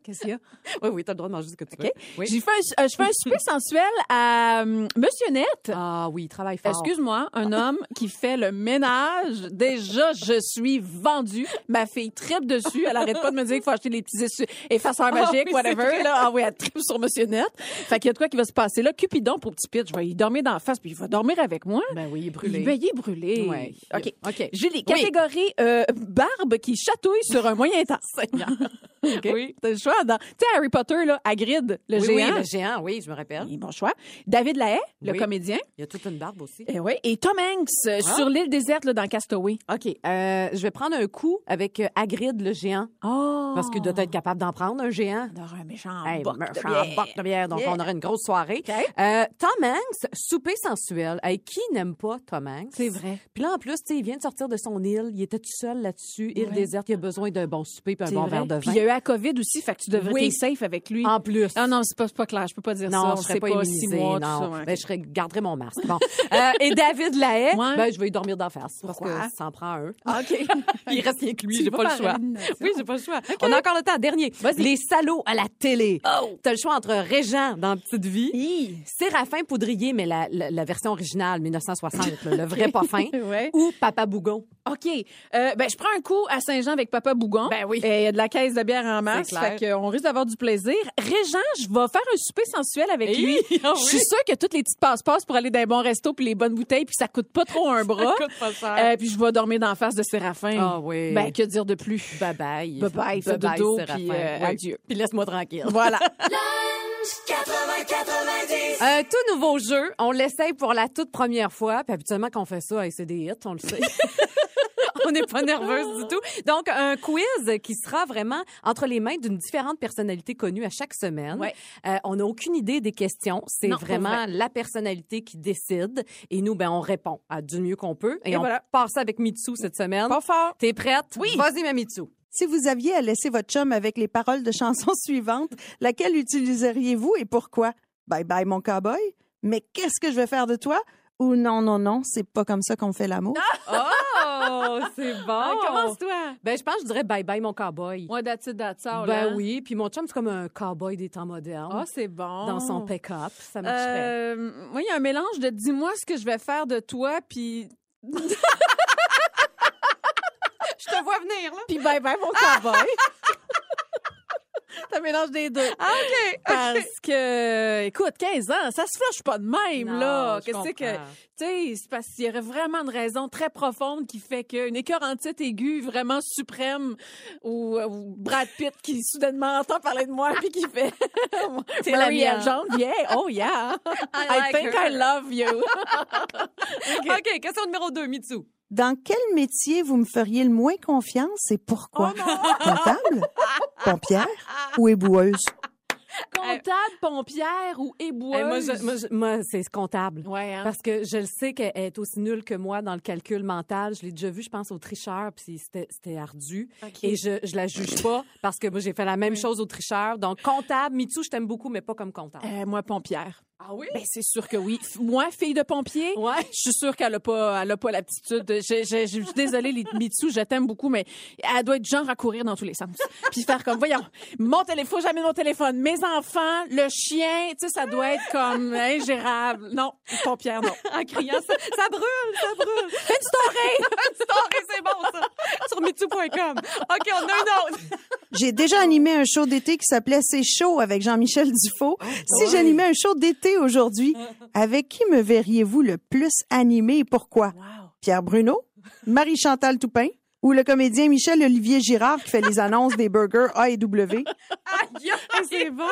Qu'est-ce qu'il y a? *laughs* Oui, oui, t'as le droit de manger ce que tu veux. Oui. J'ai fait un, euh, je fais un souper *laughs* sensuel à euh, Monsieur Net. Ah oui, il travaille fort. Excuse-moi, un homme qui fait le ménage. Déjà, je suis vendue. Ma fille tripe dessus. Elle arrête pas de me dire qu'il faut acheter les petits effaceurs magiques, oui, c'est whatever. Là. Ah oui, elle tripe sur Monsieur Net. Fait qu'il y a de quoi qui va se passer là. Cupidon pour petit pitch. Je vais y dormir dans la face, puis il va dormir avec moi. Ben oui, il est brûlé. Il, ben, il est brûlé. Ouais. OK. OK. Julie, Oui. catégorie euh, barbe qui chatouille sur un moyen temps. *laughs* OK? Oui. T'as le choix? Dans- Tu sais, Harry Potter, là, Hagrid, le oui, géant. oui, le géant, oui, je me rappelle. Et bon choix. David Lahaye, le Oui. comédien. Il y a toute une barbe aussi. Et, ouais. et Tom Hanks euh, Ah. sur l'île déserte là, dans Castaway. OK. euh, je vais prendre un coup avec euh, Hagrid, le géant. Oh! Parce qu'il doit être capable d'en prendre, un géant. un méchant Hey, boc de méchant bière. boc de bière. Donc, Yeah. on aurait une grosse soirée. OK. Euh, Tom Hanks, souper sensuel. Hey, qui n'aime pas Tom Hanks? C'est vrai. Puis là, en plus, tu sais, il vient de sortir de son île. Il était tout seul là-dessus. Île Ouais. déserte. Il a besoin d'un bon souper puis un bon vrai. verre de Puis vin. il y a eu la COVID aussi, fait que tu devrais Oui. être safe avec lui. En plus. Ah non, c'est pas, pas clair. Je peux pas dire ça. Non, On je serais pas, six immunisée. mois, non. Ben, je serais, garderais mon masque. Bon. Euh, et David Lahaye, Ouais. ben, je vais y dormir d'en face. Parce que ça en prend un. OK. *laughs* Il reste rien que lui, j'ai vas pas le choix. Oui, j'ai pas le choix. On a encore le temps. Dernier. Les salauds à la télé. Oh! T'as le choix entre Régent dans Petite Vie, Hi. Séraphin Poudrier, mais la, la, la version originale, 1960, là, le vrai pas fin, *laughs* Ouais. ou Papa Bougon. OK. Euh, ben, je prends un coup à Saint-Jean avec Papa Bougon. Ben oui. Il y a de la caisse de bière en masse. Fait qu'on risque d'avoir du plaisir. Régent, je vais faire un souper sensuel avec lui. *laughs* Ah Je suis sûre que toutes les petites passe-passe pour aller dans les bons restos puis les bonnes bouteilles puis ça coûte pas trop un *laughs* bras. coûte pas cher. Euh, puis je vais dormir d'en face de Séraphin. Ah oui. Ben, que dire de plus? Bye bye. Bye bye, fais Bye-bye, dodo, Séraphin. puis, euh, Oui. adieu. Puis laisse-moi tranquille. Voilà. *laughs* Un tout nouveau jeu. On l'essaye pour la toute première fois. Puis habituellement, quand on fait ça, hey, c'est des hits, on le sait. *laughs* on n'est pas nerveuse du tout. Donc, un quiz qui sera vraiment entre les mains d'une différente personnalité connue à chaque semaine. Ouais. Euh, on n'a aucune idée des questions. C'est vraiment vrai. la personnalité qui décide. Et nous, ben, on répond à du mieux qu'on peut. Et, Et on voilà. part ça avec Mitsu cette semaine. Pas fort. T'es prête? Oui. Vas-y, ma Mitsu. Si vous aviez à laisser votre chum avec les paroles de chansons *laughs* suivantes, laquelle utiliseriez-vous et pourquoi? Bye bye mon cowboy. Mais qu'est-ce que je vais faire de toi? Ou non, non, non, c'est pas comme ça qu'on fait l'amour. *laughs* Oh, c'est bon. Ah, Commence-toi. Ben, je pense que je dirais bye bye, mon cowboy. Moi, that's it, that's all, Ben hein. oui, puis mon chum, c'est comme un cowboy des temps modernes. Ah, c'est bon. dans son pick-up, ça marcherait. Euh, moi, il y a un mélange de dis-moi ce que je vais faire de toi, puis *laughs* Je te vois venir, là. puis bye bye mon cowboy. *laughs* *laughs* Ça mélange des deux. Ah, OK. Parce que, écoute, 15 ans, ça se flush pas de même, Non, là. Qu'est-ce que. Tu sais, c'est parce qu'il y aurait vraiment une raison très profonde qui fait qu'une écœurantite aiguë vraiment suprême ou, ou Brad Pitt qui soudainement entend parler de moi puis qui fait. *laughs* T'es la Marie mienne. Yeah, oh yeah. *laughs* I, like think her. I love you. OK, question numéro 2, Mitsu. Dans quel métier vous me feriez le moins confiance et pourquoi? *laughs* Comptable? Pompière? Ou éboueuse? Comptable, pompière ou éboueuse. Moi, je- moi, je- moi, c'est comptable. Ouais, hein? Parce que je le sais qu'elle est aussi nulle que moi dans le calcul mental. Je l'ai déjà vu, je pense, au tricheur, puis c'était ardu. Et je, je la juge pas parce que moi, j'ai fait la même chose au tricheur. Donc, comptable, Mitsu, je t'aime beaucoup, mais pas comme comptable. Euh, moi, pompière. Ah oui? Ben, c'est sûr que oui. Moi, fille de pompier, Ouais. je suis sûre qu'elle a pas, elle a pas l'aptitude. de- Je, je, je suis désolée, les- Mitsu, je t'aime beaucoup, mais elle doit être genre à courir dans tous les sens. Puis faire comme, voyons, mon téléphone, faut jamais mon téléphone. Mes enfants, le chien, tu sais, ça doit être comme ingérable. Non, pompière, non. En criant, ça, ça brûle, ça brûle. Fais une story! Une story, c'est bon, ça. Sur mitsu.com. OK, on a une autre. J'ai déjà animé un show d'été qui s'appelait C'est chaud avec Jean-Michel Dufault. si j'animais un show d'été aujourd'hui, *laughs* avec qui me verriez-vous le plus animé et pourquoi? Pierre Bruno? *laughs* Marie-Chantal Toupin? Ou le comédien Michel-Olivier Girard qui fait les annonces des burgers A et W? Aïe, c'est bon.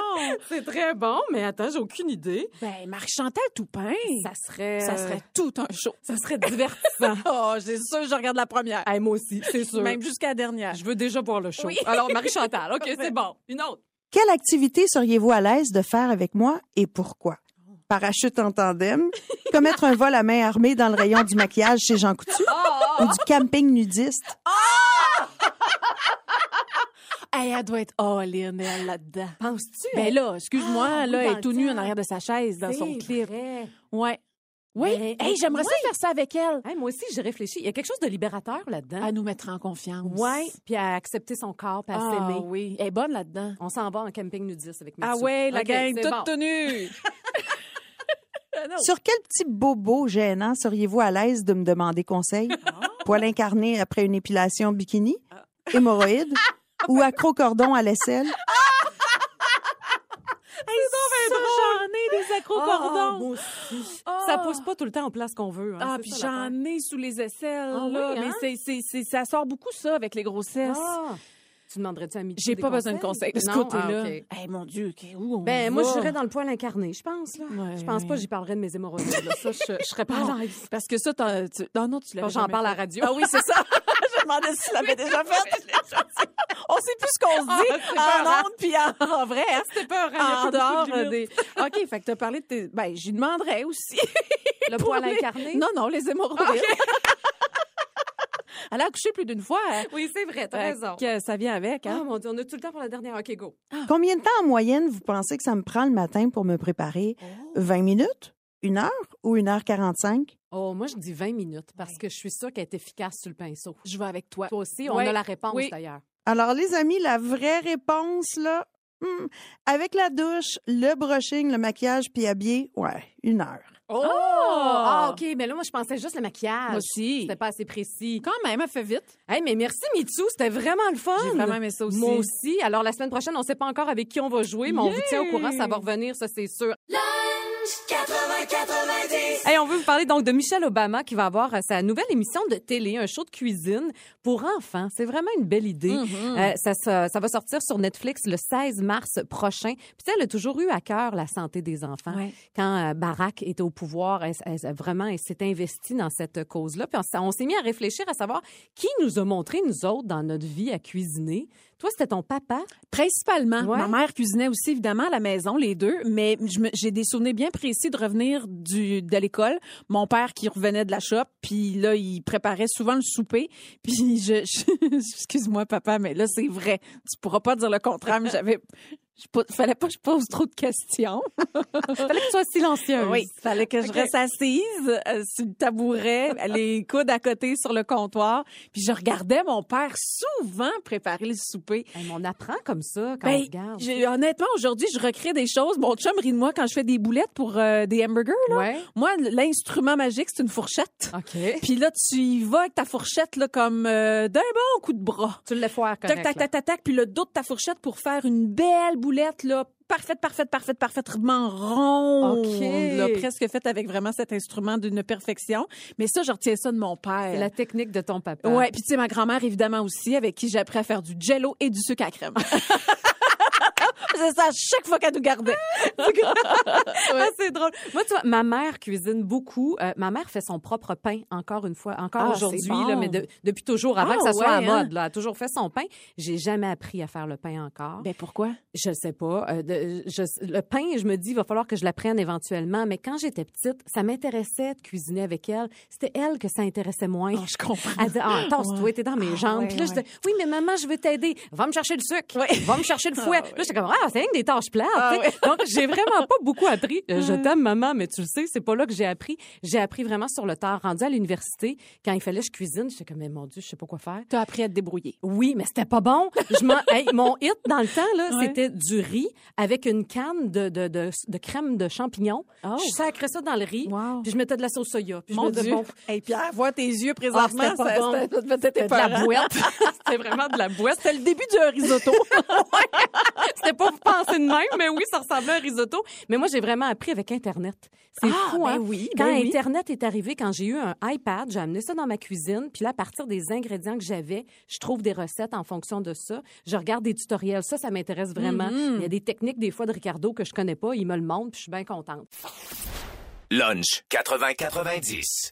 C'est très bon, mais attends, j'ai aucune idée. Ben, Marie-Chantal Toupin. Ça serait... Ça serait tout un show. Ça serait divertissant. *laughs* Oh, c'est sûr, je regarde la première. Hey, moi aussi, c'est sûr. Même jusqu'à la dernière. Je veux déjà voir le show. Oui. Alors, Marie-Chantal, OK, c'est bon. Une autre. Quelle activité seriez-vous à l'aise de faire avec moi et pourquoi? Parachute en tandem, commettre un vol à main armée dans le rayon du maquillage chez Jean Coutu ou du camping nudiste? Hey, elle doit être all-in, elle, là-dedans. Penses-tu? Ben là, excuse-moi, Ah, là, oui, elle est tout nue en arrière de sa chaise dans son clip. vrai. Ouais. Oui. Ben, hey, j'aimerais ça oui. faire ça avec elle. Hey, moi aussi, j'ai réfléchi. Il y a quelque chose de libérateur là-dedans. À nous mettre en confiance. Ouais, puis à accepter son corps, puis à Ah s'aimer. oui. Elle est bonne là-dedans. On s'en va en camping nudiste avec Mitsu. Ah ouais, la gang toute bon. tenue. *laughs* Sur quel petit bobo gênant seriez-vous à l'aise de me demander conseil? Poil incarné après une épilation bikini? Hémorroïdes? ou accro-cordon à l'aisselle? Ça, j'en ai des Ah, accro-cordons. moi aussi. Ah. Ça pousse pas tout le temps en place qu'on veut. hein, Ah, puis j'en ai sous les aisselles, Ah oui, là. hein? Mais c'est, c'est, c'est- ça sort beaucoup, ça, avec les grossesses. Ah. Tu demanderais-tu à Mitsu J'ai pas besoin de conseils? de ce côté-là. Ah. Eh mon Dieu, OK, où on Ben, va? moi, je serais dans le poil incarné, je pense. Là. Ouais, je pense ouais. pas que j'y parlerais de mes hémorroïdes. là. Ça, je, je serais pas Non, à l'aise. Parce que ça, t'as- tu... non, non, tu l'avais Quand j'en parle à la radio. Ah oui, c'est ça. *laughs* je demandais si tu l'avais déjà *laughs* fait. On sait plus ce qu'on se dit Ah, pas en ondes puis en, en vrai. hein. C'était pas En dehors des... des... OK, fait que t'as parlé de tes... Ben, j'y demanderais aussi. Le poil *laughs* les- incarné? Non, non, les hémorroïdes. Elle a accouché plus d'une fois. hein. Oui, c'est vrai, t'as Fait raison. que ça vient avec, Ah, hein? mon Dieu, on a tout le temps pour la dernière. OK, go. Combien de temps en moyenne vous pensez que ça me prend le matin pour me préparer? 20 minutes? Une heure ou une heure 45? Oh, moi, je dis 20 minutes parce que je suis sûre qu'elle est efficace sur le pinceau. Je vais avec toi. Toi aussi, on Ouais. a la réponse Oui. d'ailleurs. Alors, les amis, la vraie réponse, là, hmm, avec la douche, le brushing, le maquillage, puis habillé, ouais, une heure. Oh! Ah, OK, mais là, moi, je pensais juste le maquillage. Moi aussi. C'était pas assez précis. Quand même, elle fait vite. Hey, mais merci, Mitsu, c'était vraiment le fun. J'ai vraiment aimé ça aussi. Moi aussi. Alors, la semaine prochaine, on ne sait pas encore avec qui on va jouer, mais on vous tient au courant, ça va revenir, ça, c'est sûr. Hey, on veut vous parler donc de Michelle Obama qui va avoir euh, sa nouvelle émission de télé, un show de cuisine pour enfants. C'est vraiment une belle idée. Mm-hmm. Euh, ça, ça, ça va sortir sur Netflix le 16 mars prochain. Puis elle a toujours eu à cœur la santé des enfants. Ouais. Quand euh, Barack était au pouvoir, elle, elle- vraiment, elle s'est investie dans cette cause-là. Puis on s'est mis à réfléchir à savoir qui nous a montré, nous autres, dans notre vie à cuisiner. Toi, c'était ton papa? Principalement. Ouais. Ma mère cuisinait aussi, évidemment, à la maison, les deux, mais j'ai des souvenirs bien précis de revenir du, de l'école. Mon père qui revenait de la shop, puis là, il préparait souvent le souper. *laughs* Puis je... je- *laughs* Excuse-moi, papa, mais là, c'est vrai. Tu pourras pas dire le contraire, mais j'avais... Je po- fallait pas que je pose trop de questions. *laughs* Fallait que tu sois silencieuse. Oui, fallait que je reste assise euh, sur le tabouret, *laughs* les coudes à côté sur le comptoir, puis je regardais mon père souvent préparer le souper. Hey, on apprend comme ça quand Ben, on regarde. honnêtement, aujourd'hui, je recrée des choses. Mon chum rit de moi quand je fais des boulettes pour euh, des hamburgers. Là. Ouais. Moi, l'instrument magique, c'est une fourchette. OK. Puis là, tu y vas avec ta fourchette là, comme euh, d'un bon coup de bras. Tu le Tac, correct. tac, là. tac, tac, tac, puis le dos de ta fourchette pour faire une belle boulette, là, parfaite, parfaite, parfaite, parfaitement ronde, OK. là, presque faite avec vraiment cet instrument d'une perfection. Mais ça, je retiens ça de mon père. La technique de ton papa. Ouais, puis tu sais, ma grand-mère, évidemment, aussi, avec qui j'ai appris à faire du jello et du sucre à crème. *laughs* *laughs* C'est ça, à chaque fois qu'elle nous gardait. *laughs* Ah, c'est drôle. Moi, tu vois, ma mère cuisine beaucoup. Euh, ma mère fait son propre pain, encore une fois, encore Ah, aujourd'hui, c'est bon. là, mais de- depuis toujours, avant Ah, que ça soit à ouais, la hein? mode. Là, elle a toujours fait son pain. J'ai jamais appris à faire le pain encore. Ben pourquoi? Je ne sais pas. Euh, de- je- le pain, je me dis, il va falloir que je l'apprenne éventuellement. Mais quand j'étais petite, ça m'intéressait de cuisiner avec elle. C'était elle que ça intéressait moins. je comprends. Elle disait, ah, tasse-toi, Ouais. t'es dans mes jambes. ouais, Puis là, je disais, oui, mais maman, je veux t'aider. Va me chercher le sucre. Va me chercher le *laughs* fouet. Là, j'étais comme, ah, des tâches plates. Ah. Donc, j'ai vraiment pas beaucoup appris. Euh, je t'aime, maman, mais tu le sais, c'est pas là que j'ai appris. J'ai appris vraiment sur le tard. Rendu à l'université, quand il fallait que je cuisine, j'étais comme, mais mon Dieu, je sais pas quoi faire. T'as appris à te débrouiller. Oui, mais c'était pas bon. Je hey, mon hit dans le temps, là, Ouais. c'était du riz avec une canne de, de, de, de crème de champignons. Oh. Je sacrais ça dans le riz, Wow. puis je mettais de la sauce soya. Puis je Mon disais, Dieu. bon, Hey, Pierre, vois tes yeux ah, présentement. c'était pas ça- bon. c'était- C'était de la boîte. *laughs* c'était vraiment de la boîte. C'était le début du risotto. *laughs* C'était pas pensé de même, mais oui, ça ressemblait à un risotto. Mais moi, j'ai vraiment appris avec Internet. C'est Ah, fou, ben hein? oui, Quand ben oui. Internet est arrivé, quand j'ai eu un iPad, j'ai amené ça dans ma cuisine, puis là, à partir des ingrédients que j'avais, je trouve des recettes en fonction de ça. Je regarde des tutoriels. Ça, ça m'intéresse vraiment. Mhm. Il y a des techniques, des fois, de Ricardo que je connais pas. Il me le montre, puis je suis bien contente. Lunch 80-90.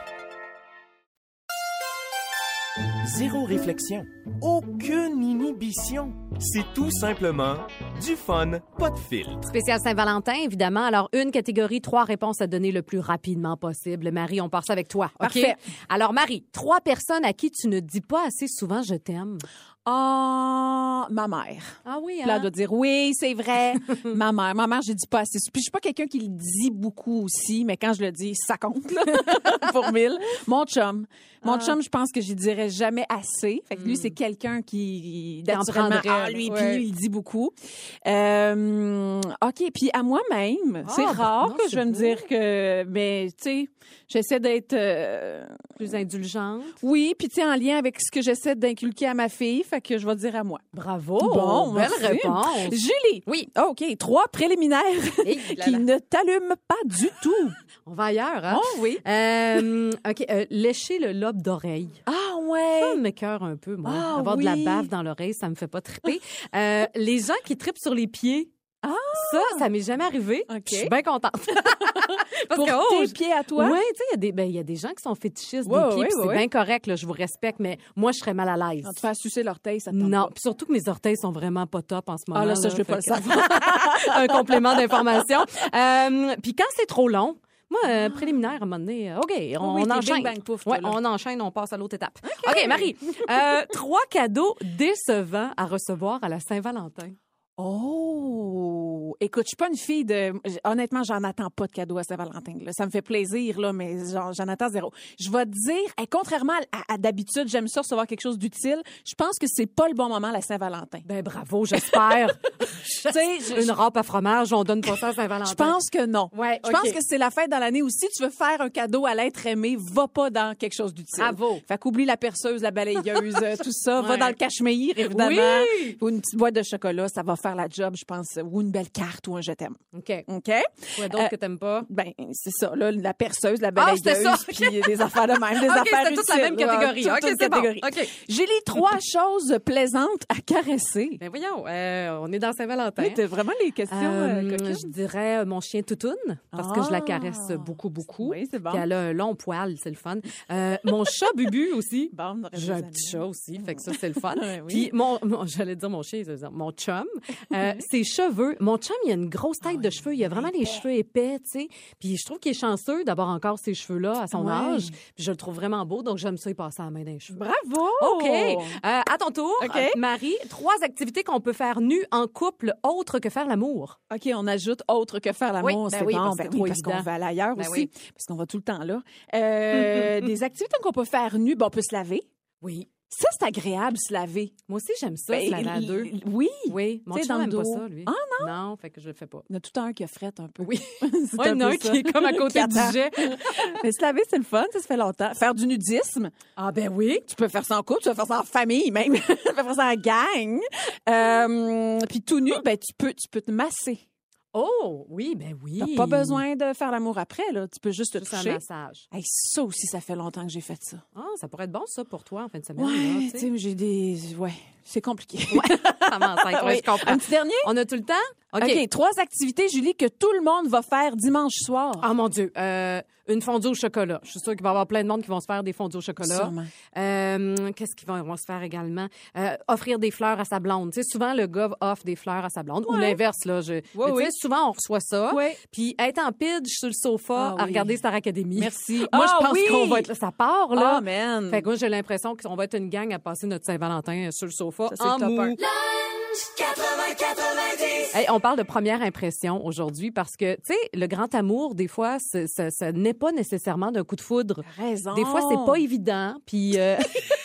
Zéro réflexion. Aucune inhibition. C'est tout simplement du fun, pas de filtre. Spécial Saint-Valentin, évidemment. Alors, une catégorie, trois réponses à donner le plus rapidement possible. Marie, on part ça avec toi. OK? Parfait. Alors, Marie, trois personnes à qui tu ne dis pas assez souvent je t'aime. Ah, ma mère. Ah oui, Puis là, elle hein? doit dire oui, c'est vrai. *laughs* ma mère, ma mère, je dis pas assez. Puis je suis pas quelqu'un qui le dit beaucoup aussi, mais quand je le dis, ça compte là, *laughs* pour mille. Mon chum, mon Ah. chum, je pense que j'y dirais jamais assez. Fait que lui, c'est quelqu'un qui en naturellement, ah, lui, Ouais. puis lui, il dit beaucoup. Euh, ok, puis à moi-même, c'est Ah, rare non, que je vais me dire que, mais tu sais, j'essaie d'être euh, Plus indulgente. oui, puis tu sais, en lien avec ce que j'essaie d'inculquer à ma fille, fait que je vais dire à moi. Bravo. Bon, belle merci. réponse. Julie. Oui. OK, trois préliminaires *laughs* Hey, là, qui là. ne t'allument pas du tout. *laughs* On va ailleurs, hein? Oh oui. Euh, OK, euh, lécher le lobe d'oreille. Ah Ça ouais. me cœur un peu, moi. Ah, Avoir de la bave dans l'oreille, ça me fait pas triper. Euh, les gens qui tripent sur les pieds. Ah! Ça, ça m'est jamais arrivé. OK. Je suis bien contente. *laughs* Parce Pour que, oh, tes pieds à toi? Oui, tu sais, il y a des- ben, y a des gens qui sont fétichistes Ouais, des pieds, ouais, c'est bien correct, là, je vous respecte, mais moi, je serais mal à l'aise. Quand tu fais sucer l'orteil, ça te Non, puis surtout que mes orteils sont vraiment pas top en ce moment. Ah là, ça, je veux pas le savoir. *laughs* un complément d'information. Euh, puis quand c'est trop long, moi, euh, préliminaire, à un moment donné, OK, on, oui, enchaîne. bing, bang, pouf, toi, ouais, on enchaîne, on passe à l'autre étape. OK, Marie, euh, trois cadeaux décevants à recevoir à la Saint-Valentin. Oh, écoute, je suis pas une fille de. Honnêtement, j'en attends pas de cadeau à Saint-Valentin. Ça me fait plaisir, là, mais j'en attends zéro. Je vais te dire, hey, contrairement à, à d'habitude, j'aime ça recevoir quelque chose d'utile. Je pense que c'est pas le bon moment la Saint-Valentin. Ben bravo, j'espère. *laughs* Tu sais, je- Une râpe à fromage, on donne pas ça à Saint-Valentin. Je pense que non. Ouais, Je pense que c'est la fête dans l'année où si tu veux faire un cadeau à l'être aimé, va pas dans quelque chose d'utile. Bravo. Fait qu'oublie la perceuse, la balayeuse, euh, tout ça. Va dans le cachemire, évidemment. Oui. Ou une petite boîte de chocolat, ça va faire faire la job, je pense, ou une belle carte ou un je t'aime. OK. OK? Quoi d'autre Euh, que t'aimes pas? Ben, c'est ça, là, la perceuse, la Ah, balayeuse, ça, puis des affaires de même, des *laughs* OK, affaires c'était toute la utiles, même catégorie. toute OK, bon. catégorie. OK. J'ai les trois *laughs* choses plaisantes à caresser. Ben voyons, euh, on est dans Saint-Valentin. Oui, t'as vraiment les questions euh, Euh, je dirais euh, mon chien Toutoune, parce que je la caresse Ah. beaucoup, beaucoup. Oui, c'est bon. Puis elle a un long poil, c'est le fun. Mon chat *laughs* Bubu aussi. Bon, J'ai un petit chat aussi, fait que ça, c'est le fun. Ouais, oui. Puis mon, mon- j'allais dire mon chien, mon chum, euh, ses cheveux. Mon chum, il a une grosse tête Ah, de cheveux. Il a vraiment les cheveux épais, tu sais. Puis je trouve qu'il est chanceux d'avoir encore ces cheveux-là à son Ouais. âge. Puis je le trouve vraiment beau, donc j'aime ça y passer la main dans les cheveux. Bravo! OK. Euh, à ton tour, Marie, trois activités qu'on peut faire nues en couple autres que faire l'amour. OK, on ajoute autre que faire l'amour. Oui, ben c'est oui, bon, parce ben oui, parce qu'on va aller ailleurs Ben aussi, parce qu'on va tout le temps là. Euh, *laughs* des activités qu'on peut faire nu, ben, on peut se laver. Oui. Ça, c'est agréable, se laver. Moi aussi, j'aime ça, Ben, se laver à deux. Oui. Oui, mon chum n'aime pas ça, lui. Ah non? Non, fait que je le fais pas. Il y en a tout un qui a frette un peu. Oui. *laughs* C'est Ouais, il y en a peu un qui est comme à côté du jet. *laughs* Mais se laver, c'est le fun, ça, ça fait longtemps. Faire du nudisme? Ah ben oui. Tu peux faire ça en couple, tu peux faire ça en famille même. *laughs* tu peux faire ça en gang. Euh, puis tout nu, ben tu peux, tu peux te masser. Oh, oui, ben oui. T'as pas besoin de faire l'amour après, là. Tu peux juste te Juste un toucher. massage. Hey, ça aussi, ça fait longtemps que j'ai fait ça. Ah, ça pourrait être bon, ça, pour toi, en fin de semaine. Ouais, tu sais, j'ai des. Ouais, c'est compliqué. Enceinte, ouais, *laughs* Oui. je comprends. Un petit dernier? On a tout le temps? OK. Trois activités, Julie, que tout le monde va faire dimanche soir. Ah, mon Dieu. Euh, une fondue au chocolat. Je suis sûre qu'il va y avoir plein de monde qui vont se faire des fondues au chocolat. Sûrement. Euh, Qu'est-ce qu'ils vont, se faire également? Euh, offrir des fleurs à sa blonde. Tu sais, souvent, le gars offre des fleurs à sa blonde. Ou l'inverse, là. Je, mais tu sais, oui. souvent, on reçoit ça. Puis être en pidge sur le sofa Ah à oui. regarder Star Academy. Merci. *laughs* Moi, Ah je pense oui! qu'on va être là. Ça part, là. Ah, man. Fait que moi, j'ai l'impression qu'on va être une gang à passer notre Saint-Valentin sur le sofa Ça, en top mou. un. Hey, on parle de première impression aujourd'hui parce que, tu sais, le grand amour, des fois, ça, ça n'est pas nécessairement d'un coup de foudre. Raison. Des fois, c'est pas évident. Puis, euh... *laughs*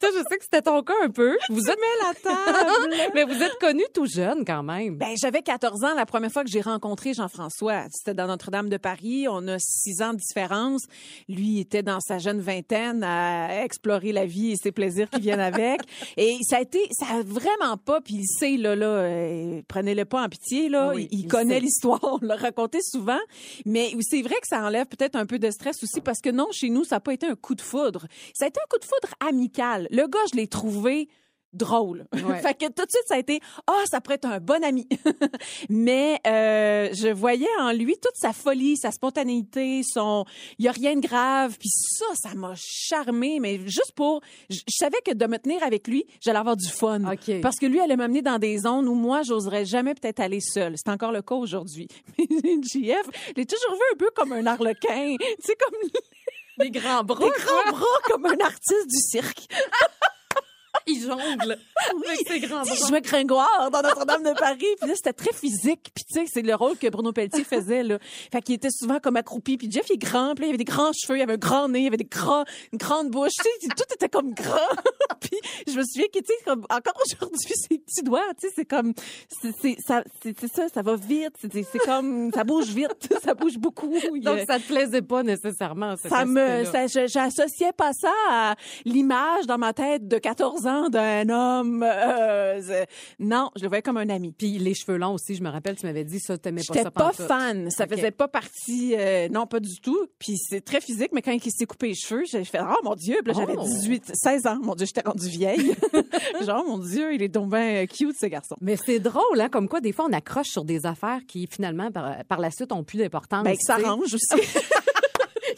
Putain, je sais que c'était ton cas un peu. Vous êtes la table. *laughs* mais vous êtes connu tout jeune quand même. Ben, j'avais 14 ans la première fois que j'ai rencontré Jean-François. C'était dans Notre-Dame de Paris. On a six ans de différence. Lui était dans sa jeune vingtaine à explorer la vie et ses plaisirs qui viennent avec. *laughs* Et ça a été, ça a vraiment pas, puis il sait, là, là, euh, prenez-le pas en pitié, là. Ah oui, il, il connaît l'histoire. On l'a raconté souvent. Mais c'est vrai que ça enlève peut-être un peu de stress aussi parce que non, chez nous, ça n'a pas été un coup de foudre. Ça a été un coup de foudre amical. Le gars, je l'ai trouvé drôle. Ouais. *laughs* fait que tout de suite, ça a été ah, ça pourrait être un bon ami. *laughs* Mais euh, je voyais en lui toute sa folie, sa spontanéité, son il y a rien de grave. Puis ça, ça m'a charmé. Mais juste pour, je je savais que de me tenir avec lui, j'allais avoir du fun. Parce que lui allait m'amener dans des zones où moi, j'oserais jamais peut-être aller seule. C'est encore le cas aujourd'hui. *laughs* Mais JF, je l'ai toujours vu un peu comme un arlequin. Tu sais, comme Les grands bras. des grands bras, comme un artiste du cirque. *laughs* Il jongle avec ses grands bras. je jouais Gringoire dans Notre-Dame de Paris. Puis là, c'était très physique. Puis tu sais, c'est le rôle que Bruno Pelletier faisait, là. Fait qu'il était souvent comme accroupi. Puis Jeff, il est grand. Puis là, il avait des grands cheveux, il avait un grand nez, il avait des grands, une grande bouche. Tu sais, tout était comme grand. *laughs* puis je me souviens que, tu sais, encore aujourd'hui, ses petits doigts, tu sais, c'est comme, c'est, ça, ça, ça va vite. C'est, comme, ça bouge vite. *laughs* ça bouge beaucoup. Il Donc, ça te plaisait pas nécessairement, ça me, j'associais pas ça à l'image dans ma tête de 14 ans d'un homme. euh, non, je le voyais comme un ami. Puis les cheveux longs aussi, je me rappelle, tu m'avais dit ça, t'aimais pas J'étais ça pas fan. Ça faisait pas partie, euh, non, pas du tout. Puis c'est très physique, mais quand il s'est coupé les cheveux, j'ai fait, oh mon Dieu, Puis là, j'avais Oh. 18, 16 ans. Mon Dieu, j'étais rendue vieille. *laughs* Genre, mon Dieu, il est donc bien cute, ce garçon. Mais c'est drôle, hein, comme quoi, des fois, on accroche sur des affaires qui, finalement, par, par la suite, ont plus d'importance. Ben, que ça tu sais. range aussi. *laughs*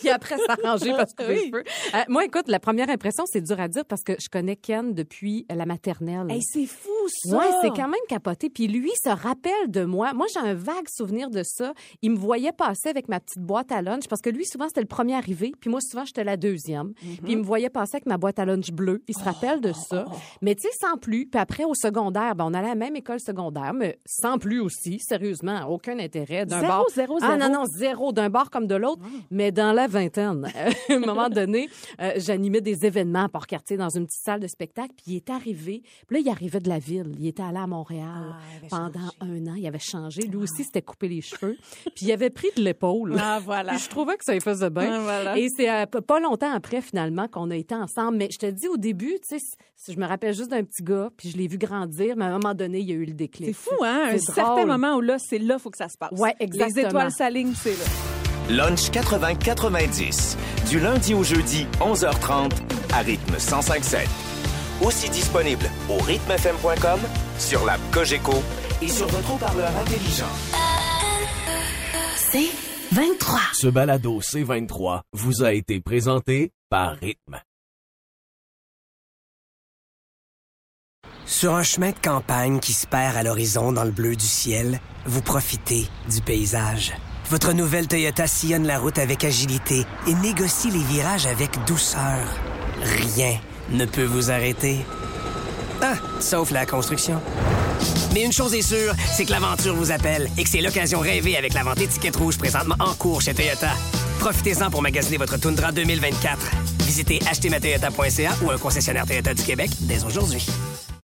Puis après, s'arranger parce que *laughs* Oui. Euh, moi, écoute, la première impression, c'est dur à dire parce que je connais Ken depuis la maternelle. hey, c'est fou, ça. Ouais, c'est quand même capoté. Puis lui se rappelle de moi. Moi, j'ai un vague souvenir de ça. Il me voyait passer avec ma petite boîte à lunch parce que lui, souvent, c'était le premier arrivé. Puis moi, souvent, j'étais la deuxième. Puis il me voyait passer avec ma boîte à lunch bleue. Il se rappelle de ça. Mais tu sais, sans plus. Puis après, au secondaire, ben, on allait à la même école secondaire, mais sans plus aussi. Sérieusement, aucun intérêt d'un Zéro, bar. zéro, Ah zéro? non, non, zéro. D'un bar comme de l'autre. Mais dans la vingtaine. *laughs* à un moment donné, euh, j'animais des événements à Port-Cartier dans une petite salle de spectacle, puis il est arrivé. Puis là, il arrivait de la ville. Il était allé à Montréal pendant un an. Il avait changé. Lui aussi, s'était coupé les cheveux. Puis il avait pris de l'épaule. Ah, voilà. *laughs* Puis je trouvais que ça lui faisait bien. Ah, voilà. Et c'est euh, pas longtemps après, finalement, qu'on a été ensemble. Mais je te dis, au début, tu sais, je me rappelle juste d'un petit gars, puis je l'ai vu grandir, mais à un moment donné, il y a eu le déclic. C'est fou, hein? Un certain moment où là, c'est là, faut que ça se passe. Ouais, exactement. Les étoiles s'alignent, c'est là. Lunch 80-90. Du lundi au jeudi, 11h30, à rythme 105.7. Aussi disponible au rythmefm.com, sur l'app Cogeco et sur votre haut-parleur intelligent. C'est 23. Ce balado C23 vous a été présenté par Rythme. Sur un chemin de campagne qui se perd à l'horizon dans le bleu du ciel, vous profitez du paysage. Votre nouvelle Toyota sillonne la route avec agilité et négocie les virages avec douceur. Rien ne peut vous arrêter. Ah, sauf la construction. Mais une chose est sûre, c'est que l'aventure vous appelle et que c'est l'occasion rêvée avec la vente étiquette rouge présentement en cours chez Toyota. Profitez-en pour magasiner votre Tundra 2024. Visitez achetermatoyota.ca ou un concessionnaire Toyota du Québec dès aujourd'hui.